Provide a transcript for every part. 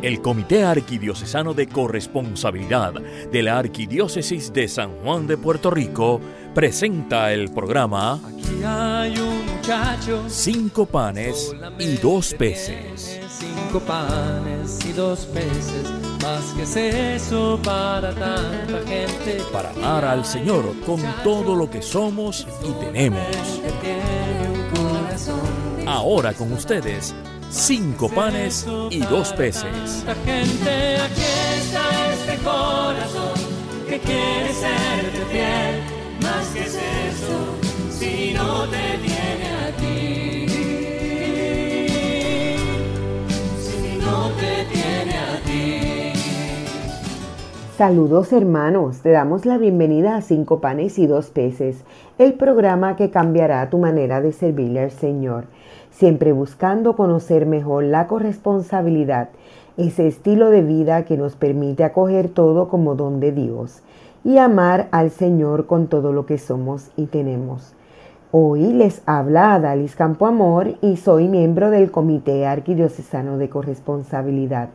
El Comité Arquidiocesano de Corresponsabilidad de la Arquidiócesis de San Juan de Puerto Rico presenta el programa Aquí hay un muchacho. Cinco panes y dos peces. Cinco panes y dos peces. Más que es eso para tanta gente. Para amar al Señor con todo lo que somos y tenemos. Ahora con ustedes, cinco panes y dos peces. Gente, aquí está este corazón que quiere serte fiel. Más que es eso, si no te tiene a ti. Si no te tiene a ti. Saludos hermanos, te damos la bienvenida a Cinco Panes y Dos Peces, el programa que cambiará tu manera de servirle al Señor, siempre buscando conocer mejor la corresponsabilidad, ese estilo de vida que nos permite acoger todo como don de Dios y amar al Señor con todo lo que somos y tenemos. Hoy les habla Adalis Campo Amor y soy miembro del Comité Arquidiocesano de Corresponsabilidad.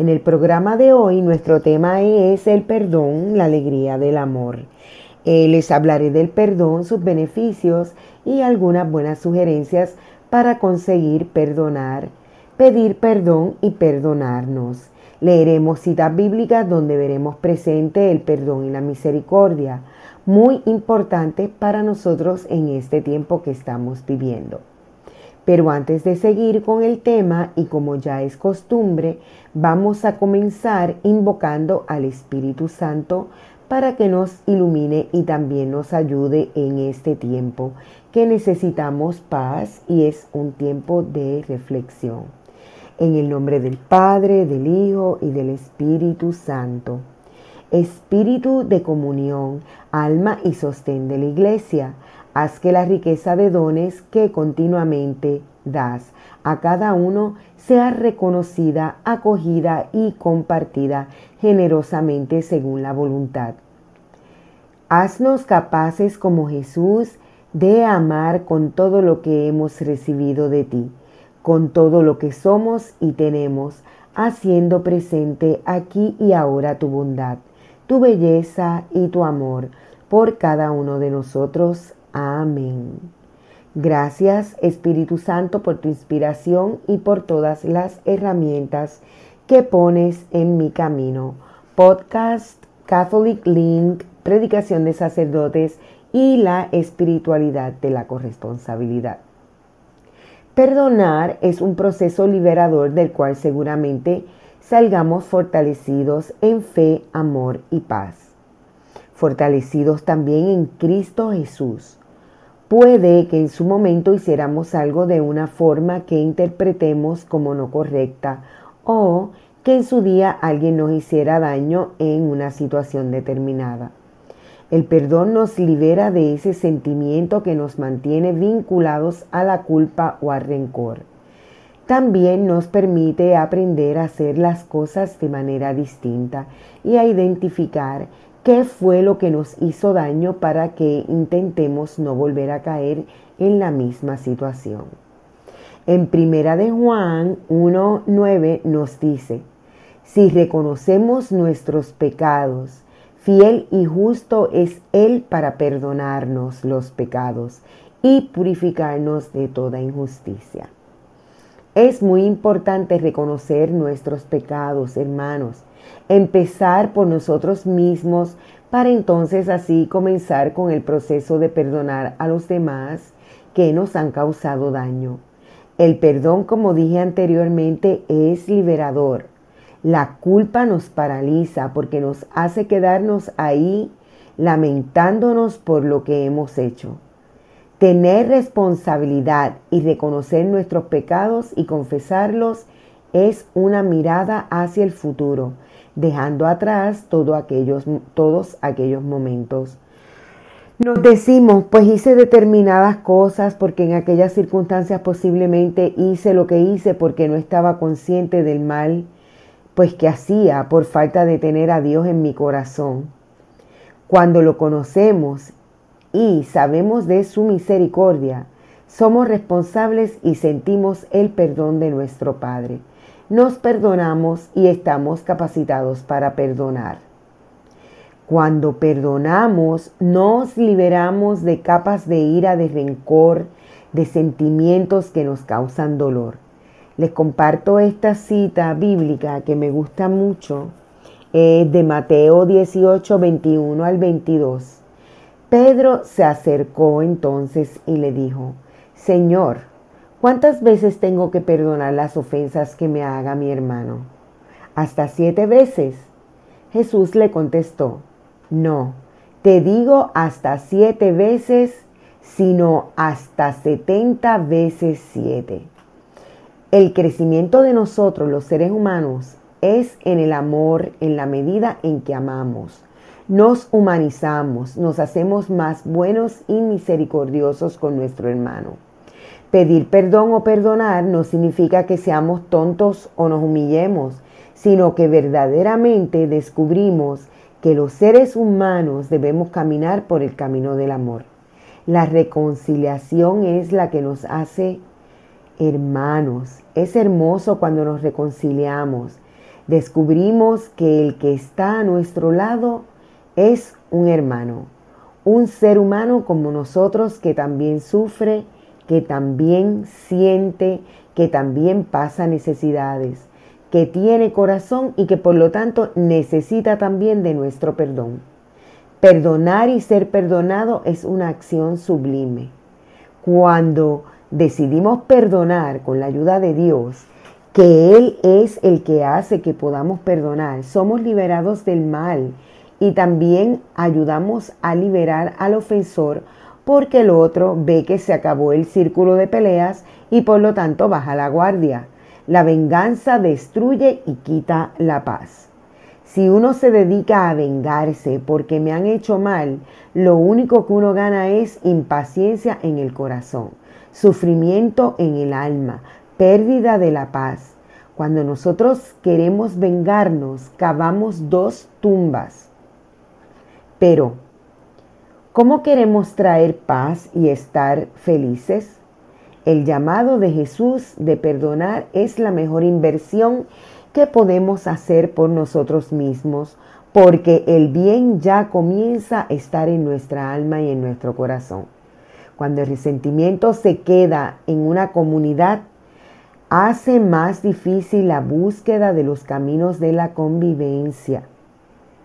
En el programa de hoy nuestro tema es el perdón, la alegría del amor. Eh, les hablaré del perdón, sus beneficios y algunas buenas sugerencias para conseguir perdonar, pedir perdón y perdonarnos. Leeremos citas bíblicas donde veremos presente el perdón y la misericordia, muy importante para nosotros en este tiempo que estamos viviendo. Pero antes de seguir con el tema y como ya es costumbre, vamos a comenzar invocando al Espíritu Santo para que nos ilumine y también nos ayude en este tiempo que necesitamos paz y es un tiempo de reflexión. En el nombre del Padre, del Hijo y del Espíritu Santo. Espíritu de comunión, alma y sostén de la Iglesia, haz que la riqueza de dones que continuamente das a cada uno sea reconocida, acogida y compartida generosamente según la voluntad. Haznos capaces como Jesús de amar con todo lo que hemos recibido de ti, con todo lo que somos y tenemos, haciendo presente aquí y ahora tu bondad, tu belleza y tu amor por cada uno de nosotros. Amén. Gracias Espíritu Santo por tu inspiración y por todas las herramientas que pones en mi camino. Podcast, Catholic Link, predicación de sacerdotes y la espiritualidad de la corresponsabilidad. Perdonar es un proceso liberador del cual seguramente salgamos fortalecidos en fe, amor y paz. Fortalecidos también en Cristo Jesús. Puede que en su momento hiciéramos algo de una forma que interpretemos como no correcta o que en su día alguien nos hiciera daño en una situación determinada. El perdón nos libera de ese sentimiento que nos mantiene vinculados a la culpa o al rencor. También nos permite aprender a hacer las cosas de manera distinta y a identificar qué fue lo que nos hizo daño para que intentemos no volver a caer en la misma situación. En Primera de Juan 1:9 nos dice: Si reconocemos nuestros pecados, fiel y justo es él para perdonarnos los pecados y purificarnos de toda injusticia. Es muy importante reconocer nuestros pecados, hermanos, empezar por nosotros mismos para entonces así comenzar con el proceso de perdonar a los demás que nos han causado daño. El perdón, como dije anteriormente, es liberador. La culpa nos paraliza porque nos hace quedarnos ahí lamentándonos por lo que hemos hecho. Tener responsabilidad y reconocer nuestros pecados y confesarlos es una mirada hacia el futuro, dejando atrás aquellos, todos aquellos momentos. Nos decimos, pues hice determinadas cosas porque en aquellas circunstancias posiblemente hice lo que hice porque no estaba consciente del mal, pues que hacía por falta de tener a Dios en mi corazón. Cuando lo conocemos y sabemos de su misericordia, somos responsables y sentimos el perdón de nuestro Padre. nos perdonamos y estamos capacitados para perdonar. Cuando perdonamos, nos liberamos de capas de ira, de rencor, de sentimientos que nos causan dolor. Les comparto esta cita bíblica que me gusta mucho, de Mateo 18, 21 al 22. Pedro se acercó entonces y le dijo, Señor, ¿cuántas veces tengo que perdonar las ofensas que me haga mi hermano? ¿Hasta siete veces? Jesús le contestó, no, te digo hasta siete veces, sino hasta setenta veces siete. El crecimiento de nosotros, los seres humanos, es en el amor, en la medida en que amamos. Nos humanizamos, nos hacemos más buenos y misericordiosos con nuestro hermano. Pedir perdón o perdonar no significa que seamos tontos o nos humillemos, sino que verdaderamente descubrimos que los seres humanos debemos caminar por el camino del amor. La reconciliación es la que nos hace hermanos. Es hermoso cuando nos reconciliamos descubrimos que el que está a nuestro lado es un hermano, un ser humano como nosotros que también sufre, que también siente, que también pasa necesidades, que tiene corazón y que por lo tanto necesita también de nuestro perdón. Perdonar y ser perdonado es una acción sublime. Cuando decidimos perdonar con la ayuda de Dios, que Él es el que hace que podamos perdonar. Somos liberados del mal y también ayudamos a liberar al ofensor porque el otro ve que se acabó el círculo de peleas y por lo tanto baja la guardia. La venganza destruye y quita la paz. Si uno se dedica a vengarse porque me han hecho mal, lo único que uno gana es impaciencia en el corazón, sufrimiento en el alma, pérdida de la paz. Cuando nosotros queremos vengarnos, cavamos dos tumbas. Pero, ¿cómo queremos traer paz y estar felices? El llamado de Jesús de perdonar es la mejor inversión que podemos hacer por nosotros mismos, porque el bien ya comienza a estar en nuestra alma y en nuestro corazón. Cuando el resentimiento se queda en una comunidad, hace más difícil la búsqueda de los caminos de la convivencia.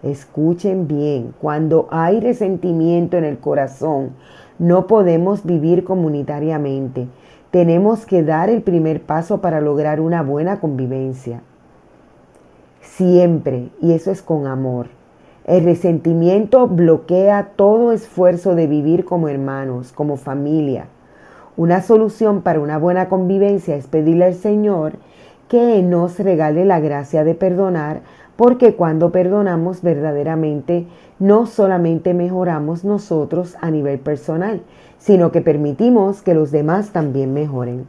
Escuchen bien, cuando hay resentimiento en el corazón, no podemos vivir comunitariamente. Tenemos que dar el primer paso para lograr una buena convivencia. Siempre, y eso es con amor. El resentimiento bloquea todo esfuerzo de vivir como hermanos, como familia. Una solución para una buena convivencia es pedirle al Señor que nos regale la gracia de perdonar, porque cuando perdonamos verdaderamente no solamente mejoramos nosotros a nivel personal, sino que permitimos que los demás también mejoren.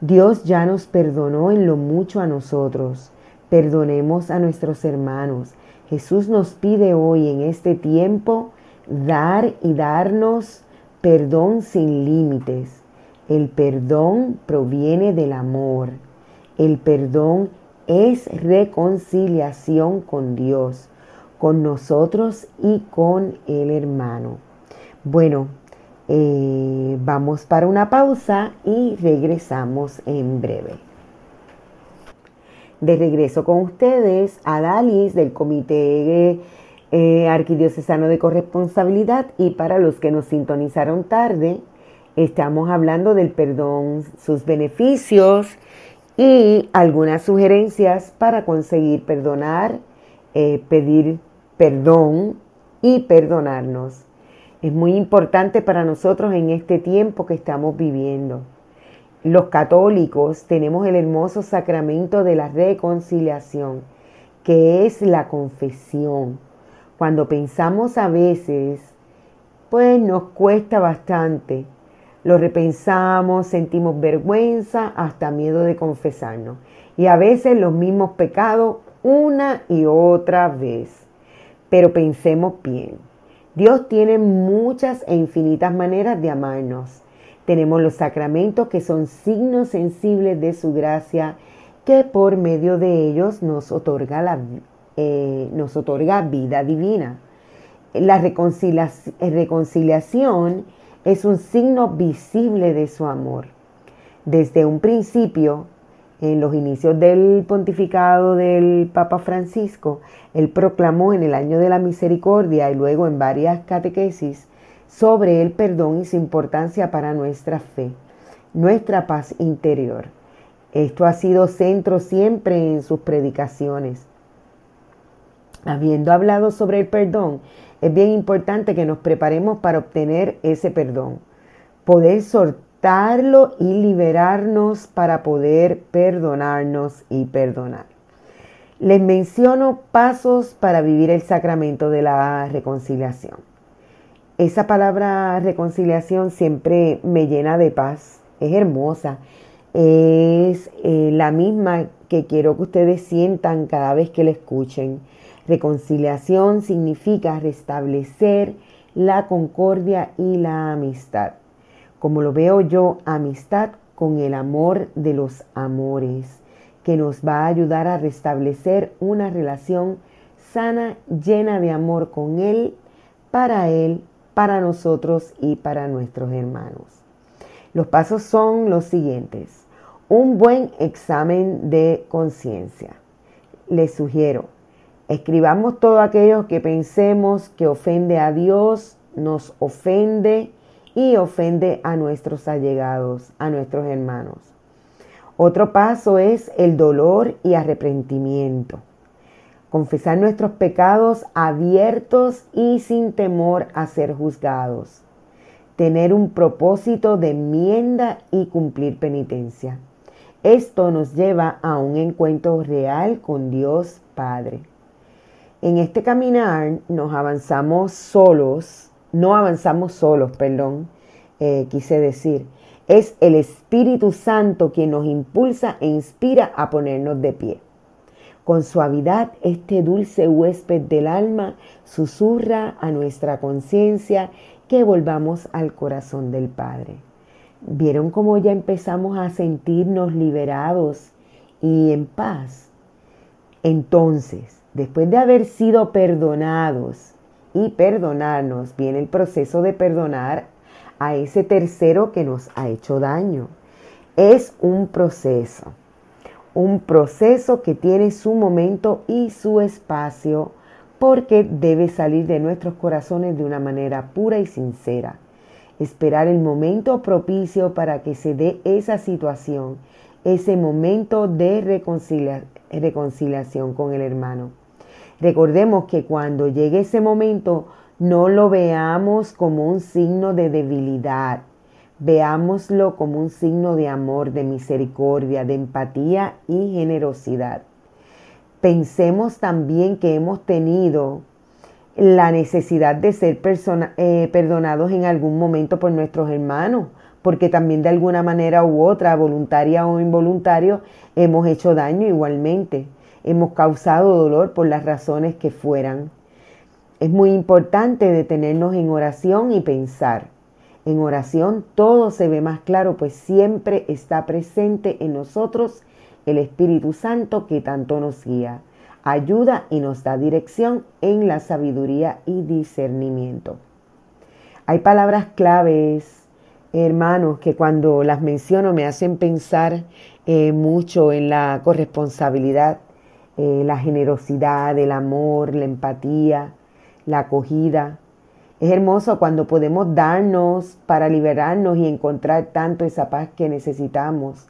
Dios ya nos perdonó en lo mucho a nosotros. Perdonemos a nuestros hermanos. Jesús nos pide hoy en este tiempo dar y darnos perdón sin límites. El perdón proviene del amor. El perdón es reconciliación con Dios, con nosotros y con el hermano. Bueno, eh, vamos para una pausa y regresamos en breve. De regreso con ustedes, a Dalis del Comité eh, Arquidiocesano de Corresponsabilidad y para los que nos sintonizaron tarde, Estamos hablando del perdón, sus beneficios y algunas sugerencias para conseguir perdonar, eh, pedir perdón y perdonarnos. Es muy importante para nosotros en este tiempo que estamos viviendo. Los católicos tenemos el hermoso sacramento de la reconciliación, que es la confesión. Cuando pensamos a veces, pues nos cuesta bastante lo repensamos, sentimos vergüenza, hasta miedo de confesarnos. Y a veces los mismos pecados una y otra vez. Pero pensemos bien. Dios tiene muchas e infinitas maneras de amarnos. Tenemos los sacramentos que son signos sensibles de su gracia que por medio de ellos nos otorga, la, eh, nos otorga vida divina. La reconciliación es un signo visible de su amor. Desde un principio, en los inicios del pontificado del Papa Francisco, él proclamó en el año de la misericordia y luego en varias catequesis sobre el perdón y su importancia para nuestra fe, nuestra paz interior. Esto ha sido centro siempre en sus predicaciones. Habiendo hablado sobre el perdón, es bien importante que nos preparemos para obtener ese perdón, poder soltarlo y liberarnos para poder perdonarnos y perdonar. Les menciono pasos para vivir el sacramento de la reconciliación. Esa palabra reconciliación siempre me llena de paz, es hermosa, es eh, la misma que quiero que ustedes sientan cada vez que la escuchen. Reconciliación significa restablecer la concordia y la amistad. Como lo veo yo, amistad con el amor de los amores, que nos va a ayudar a restablecer una relación sana, llena de amor con Él, para Él, para nosotros y para nuestros hermanos. Los pasos son los siguientes. Un buen examen de conciencia. Les sugiero Escribamos todo aquello que pensemos que ofende a Dios, nos ofende y ofende a nuestros allegados, a nuestros hermanos. Otro paso es el dolor y arrepentimiento. Confesar nuestros pecados abiertos y sin temor a ser juzgados. Tener un propósito de enmienda y cumplir penitencia. Esto nos lleva a un encuentro real con Dios Padre. En este caminar nos avanzamos solos, no avanzamos solos, perdón, eh, quise decir. Es el Espíritu Santo quien nos impulsa e inspira a ponernos de pie. Con suavidad, este dulce huésped del alma susurra a nuestra conciencia que volvamos al corazón del Padre. ¿Vieron cómo ya empezamos a sentirnos liberados y en paz? Entonces, después de haber sido perdonados y perdonarnos, viene el proceso de perdonar a ese tercero que nos ha hecho daño. Es un proceso, un proceso que tiene su momento y su espacio porque debe salir de nuestros corazones de una manera pura y sincera. Esperar el momento propicio para que se dé esa situación, ese momento de reconciliación con el hermano. Recordemos que cuando llegue ese momento no lo veamos como un signo de debilidad, veámoslo como un signo de amor, de misericordia, de empatía y generosidad. Pensemos también que hemos tenido la necesidad de ser eh, perdonados en algún momento por nuestros hermanos, porque también de alguna manera u otra, voluntaria o involuntario, hemos hecho daño igualmente hemos causado dolor por las razones que fueran. Es muy importante detenernos en oración y pensar. En oración todo se ve más claro, pues siempre está presente en nosotros el Espíritu Santo que tanto nos guía, ayuda y nos da dirección en la sabiduría y discernimiento. Hay palabras claves, hermanos, que cuando las menciono me hacen pensar eh, mucho en la corresponsabilidad eh, la generosidad, el amor, la empatía, la acogida. Es hermoso cuando podemos darnos para liberarnos y encontrar tanto esa paz que necesitamos.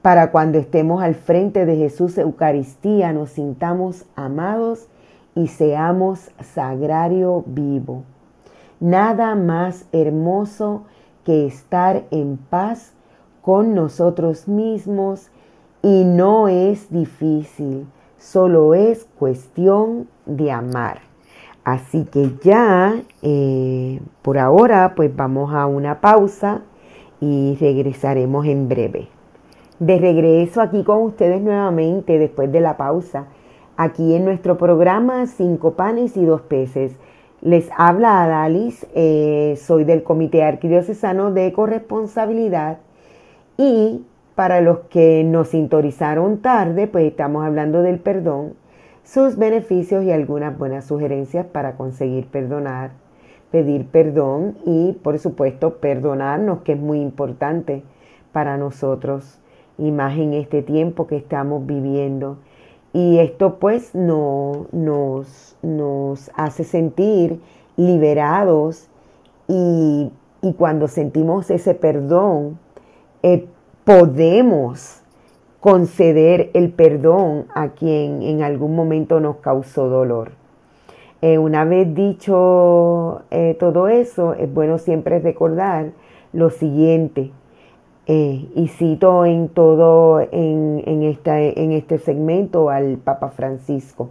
Para cuando estemos al frente de Jesús Eucaristía nos sintamos amados y seamos sagrario vivo. Nada más hermoso que estar en paz con nosotros mismos y no es difícil solo es cuestión de amar. Así que ya, eh, por ahora, pues vamos a una pausa y regresaremos en breve. De regreso aquí con ustedes nuevamente después de la pausa, aquí en nuestro programa Cinco Panes y Dos Peces. Les habla Adalis, eh, soy del Comité Arquidiocesano de Corresponsabilidad y para los que nos sintonizaron tarde, pues estamos hablando del perdón, sus beneficios y algunas buenas sugerencias para conseguir perdonar, pedir perdón y por supuesto perdonarnos, que es muy importante para nosotros, y más en este tiempo que estamos viviendo. Y esto pues no, nos, nos hace sentir liberados y, cuando sentimos ese perdón, eh, podemos conceder el perdón a quien en algún momento nos causó dolor. Eh, una vez dicho eh, todo eso, es bueno siempre recordar lo siguiente, eh, y cito en todo en, en, en este segmento al Papa Francisco.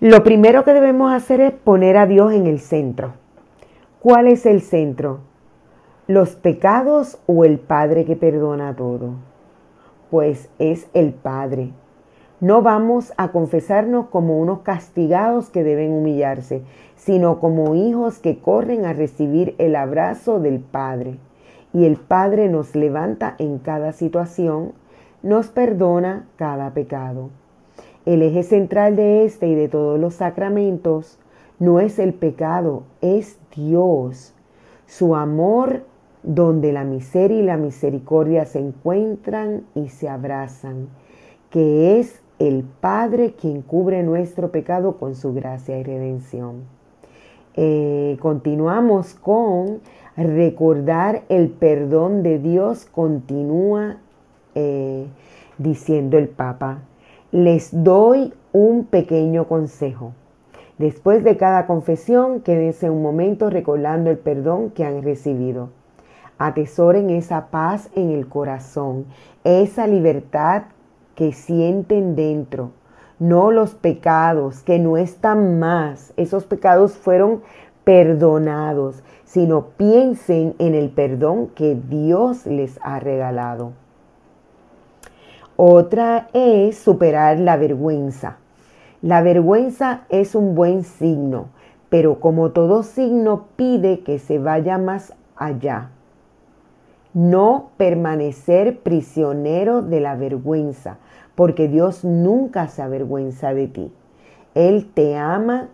Lo primero que debemos hacer es poner a Dios en el centro. ¿Cuál es el centro? ¿Los pecados o el Padre que perdona todo? Pues es el Padre. No vamos a confesarnos como unos castigados que deben humillarse, sino como hijos que corren a recibir el abrazo del Padre. Y el Padre nos levanta en cada situación, nos perdona cada pecado. El eje central de este y de todos los sacramentos no es el pecado, es Dios. Su amor donde la miseria y la misericordia se encuentran y se abrazan, que es el Padre quien cubre nuestro pecado con su gracia y redención. Eh, continuamos con recordar el perdón de Dios, continúa eh, diciendo el Papa. Les doy un pequeño consejo. Después de cada confesión, quédense un momento recordando el perdón que han recibido atesoren esa paz en el corazón, esa libertad que sienten dentro, no los pecados que no están más, esos pecados fueron perdonados, sino piensen en el perdón que Dios les ha regalado. Otra es superar la vergüenza. La vergüenza es un buen signo, pero como todo signo pide que se vaya más allá no permanecer prisionero de la vergüenza, porque Dios nunca se avergüenza de ti. Él te ama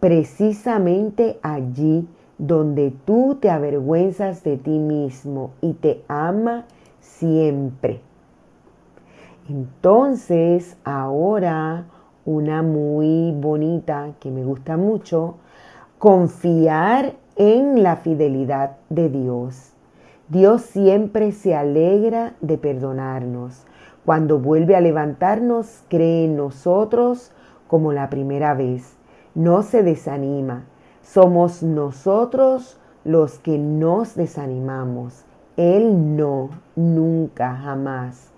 precisamente allí donde tú te avergüenzas de ti mismo y te ama siempre. Entonces, ahora una muy bonita que me gusta mucho, confiar en la fidelidad de Dios. Dios siempre se alegra de perdonarnos. Cuando vuelve a levantarnos, cree en nosotros como la primera vez. No se desanima. Somos nosotros los que nos desanimamos. Él no, nunca, jamás.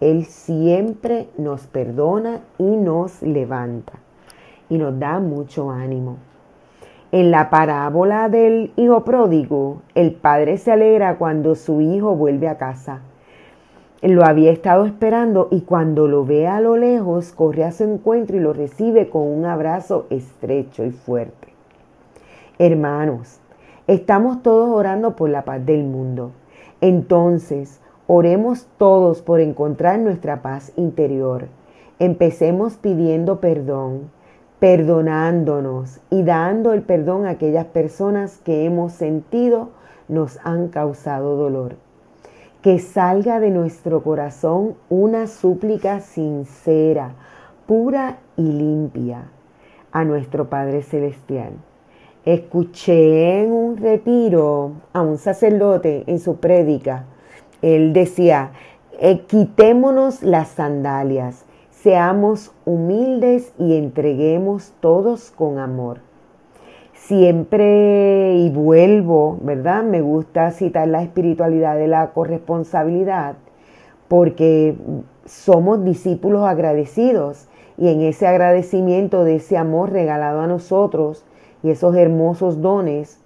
Él siempre nos perdona y nos levanta y nos da mucho ánimo. En la parábola del hijo pródigo, el padre se alegra cuando su hijo vuelve a casa. Lo había estado esperando y cuando lo ve a lo lejos, corre a su encuentro y lo recibe con un abrazo estrecho y fuerte. Hermanos, estamos todos orando por la paz del mundo. Entonces, oremos todos por encontrar nuestra paz interior. Empecemos pidiendo perdón perdonándonos y dando el perdón a aquellas personas que hemos sentido nos han causado dolor. Que salga de nuestro corazón una súplica sincera, pura y limpia a nuestro Padre Celestial. Escuché en un retiro a un sacerdote en su prédica. Él decía, eh, quitémonos las sandalias, Seamos humildes y entreguemos todos con amor. Siempre, y vuelvo, ¿verdad? Me gusta citar la espiritualidad de la corresponsabilidad porque somos discípulos agradecidos y en ese agradecimiento de ese amor regalado a nosotros y esos hermosos dones,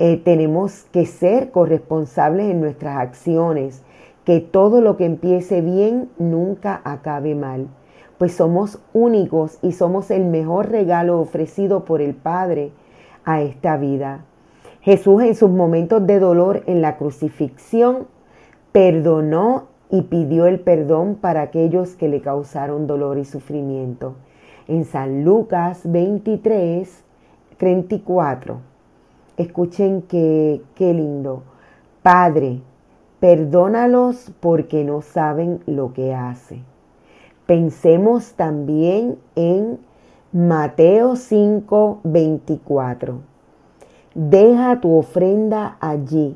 eh, tenemos que ser corresponsables en nuestras acciones, que todo lo que empiece bien nunca acabe mal pues somos únicos y somos el mejor regalo ofrecido por el Padre a esta vida. Jesús en sus momentos de dolor en la crucifixión perdonó y pidió el perdón para aquellos que le causaron dolor y sufrimiento. En San Lucas 23, 34. Escuchen qué, qué lindo. Padre, perdónalos porque no saben lo que hacen. Pensemos también en Mateo 5, 24. Deja tu ofrenda allí,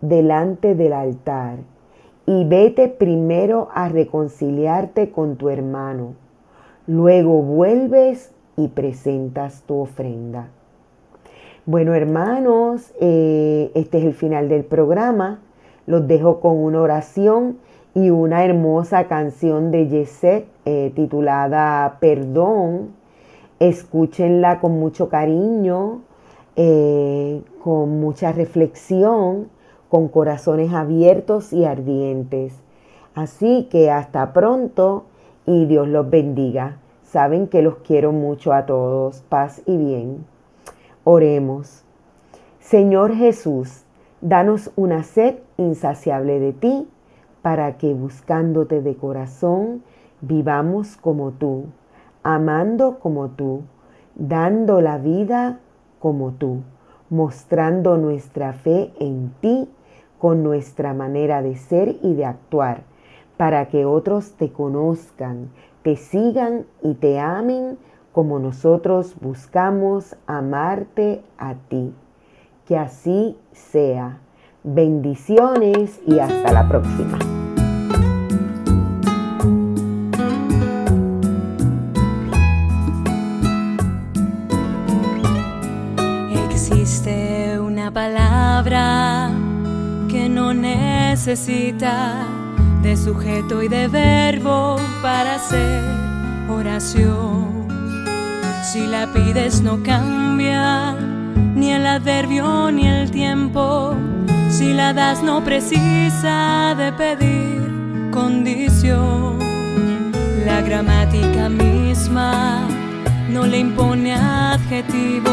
delante del altar, y vete primero a reconciliarte con tu hermano. Luego vuelves y presentas tu ofrenda. Bueno, hermanos, eh, este es el final del programa. Los dejo con una oración y una hermosa canción de Yeset eh, titulada Perdón. Escúchenla con mucho cariño, eh, con mucha reflexión, con corazones abiertos y ardientes. Así que hasta pronto y Dios los bendiga. Saben que los quiero mucho a todos. Paz y bien. Oremos. Señor Jesús, danos una sed insaciable de ti, para que buscándote de corazón vivamos como tú, amando como tú, dando la vida como tú, mostrando nuestra fe en ti con nuestra manera de ser y de actuar, para que otros te conozcan, te sigan y te amen como nosotros buscamos amarte a ti. Que así sea. Bendiciones y hasta la próxima. Necesita de sujeto y de verbo para hacer oración si la pides no cambia, ni el adverbio ni el tiempo. Si la das no precisa de pedir condición. La gramática misma no le impone adjetivo,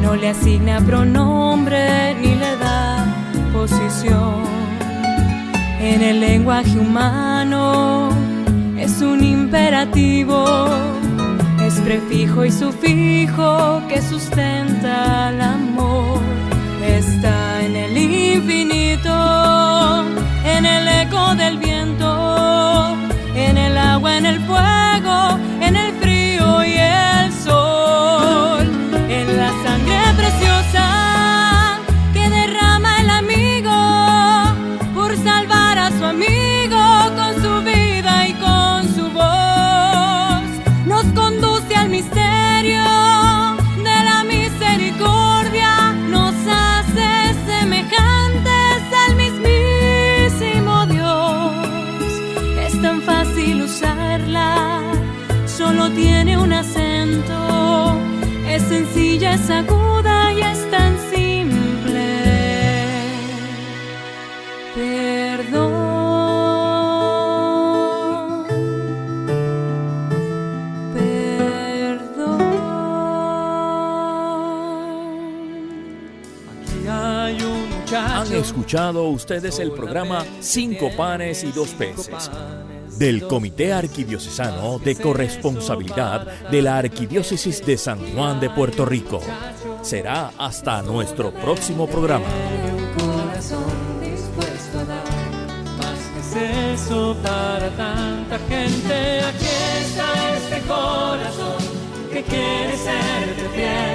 no le asigna pronombre ni le da posición. En el lenguaje humano es un imperativo es prefijo y sufijo que sustenta el amor. Está en el infinito, en el eco del viento, en el agua, en el fuego, en el Escuchado ustedes el programa Cinco panes y dos peces del Comité Arquidiocesano de Corresponsabilidad de la Arquidiócesis de San Juan de Puerto Rico. Será hasta nuestro próximo programa. eso para tanta gente. Aquí está este corazón que quiere serte fiel,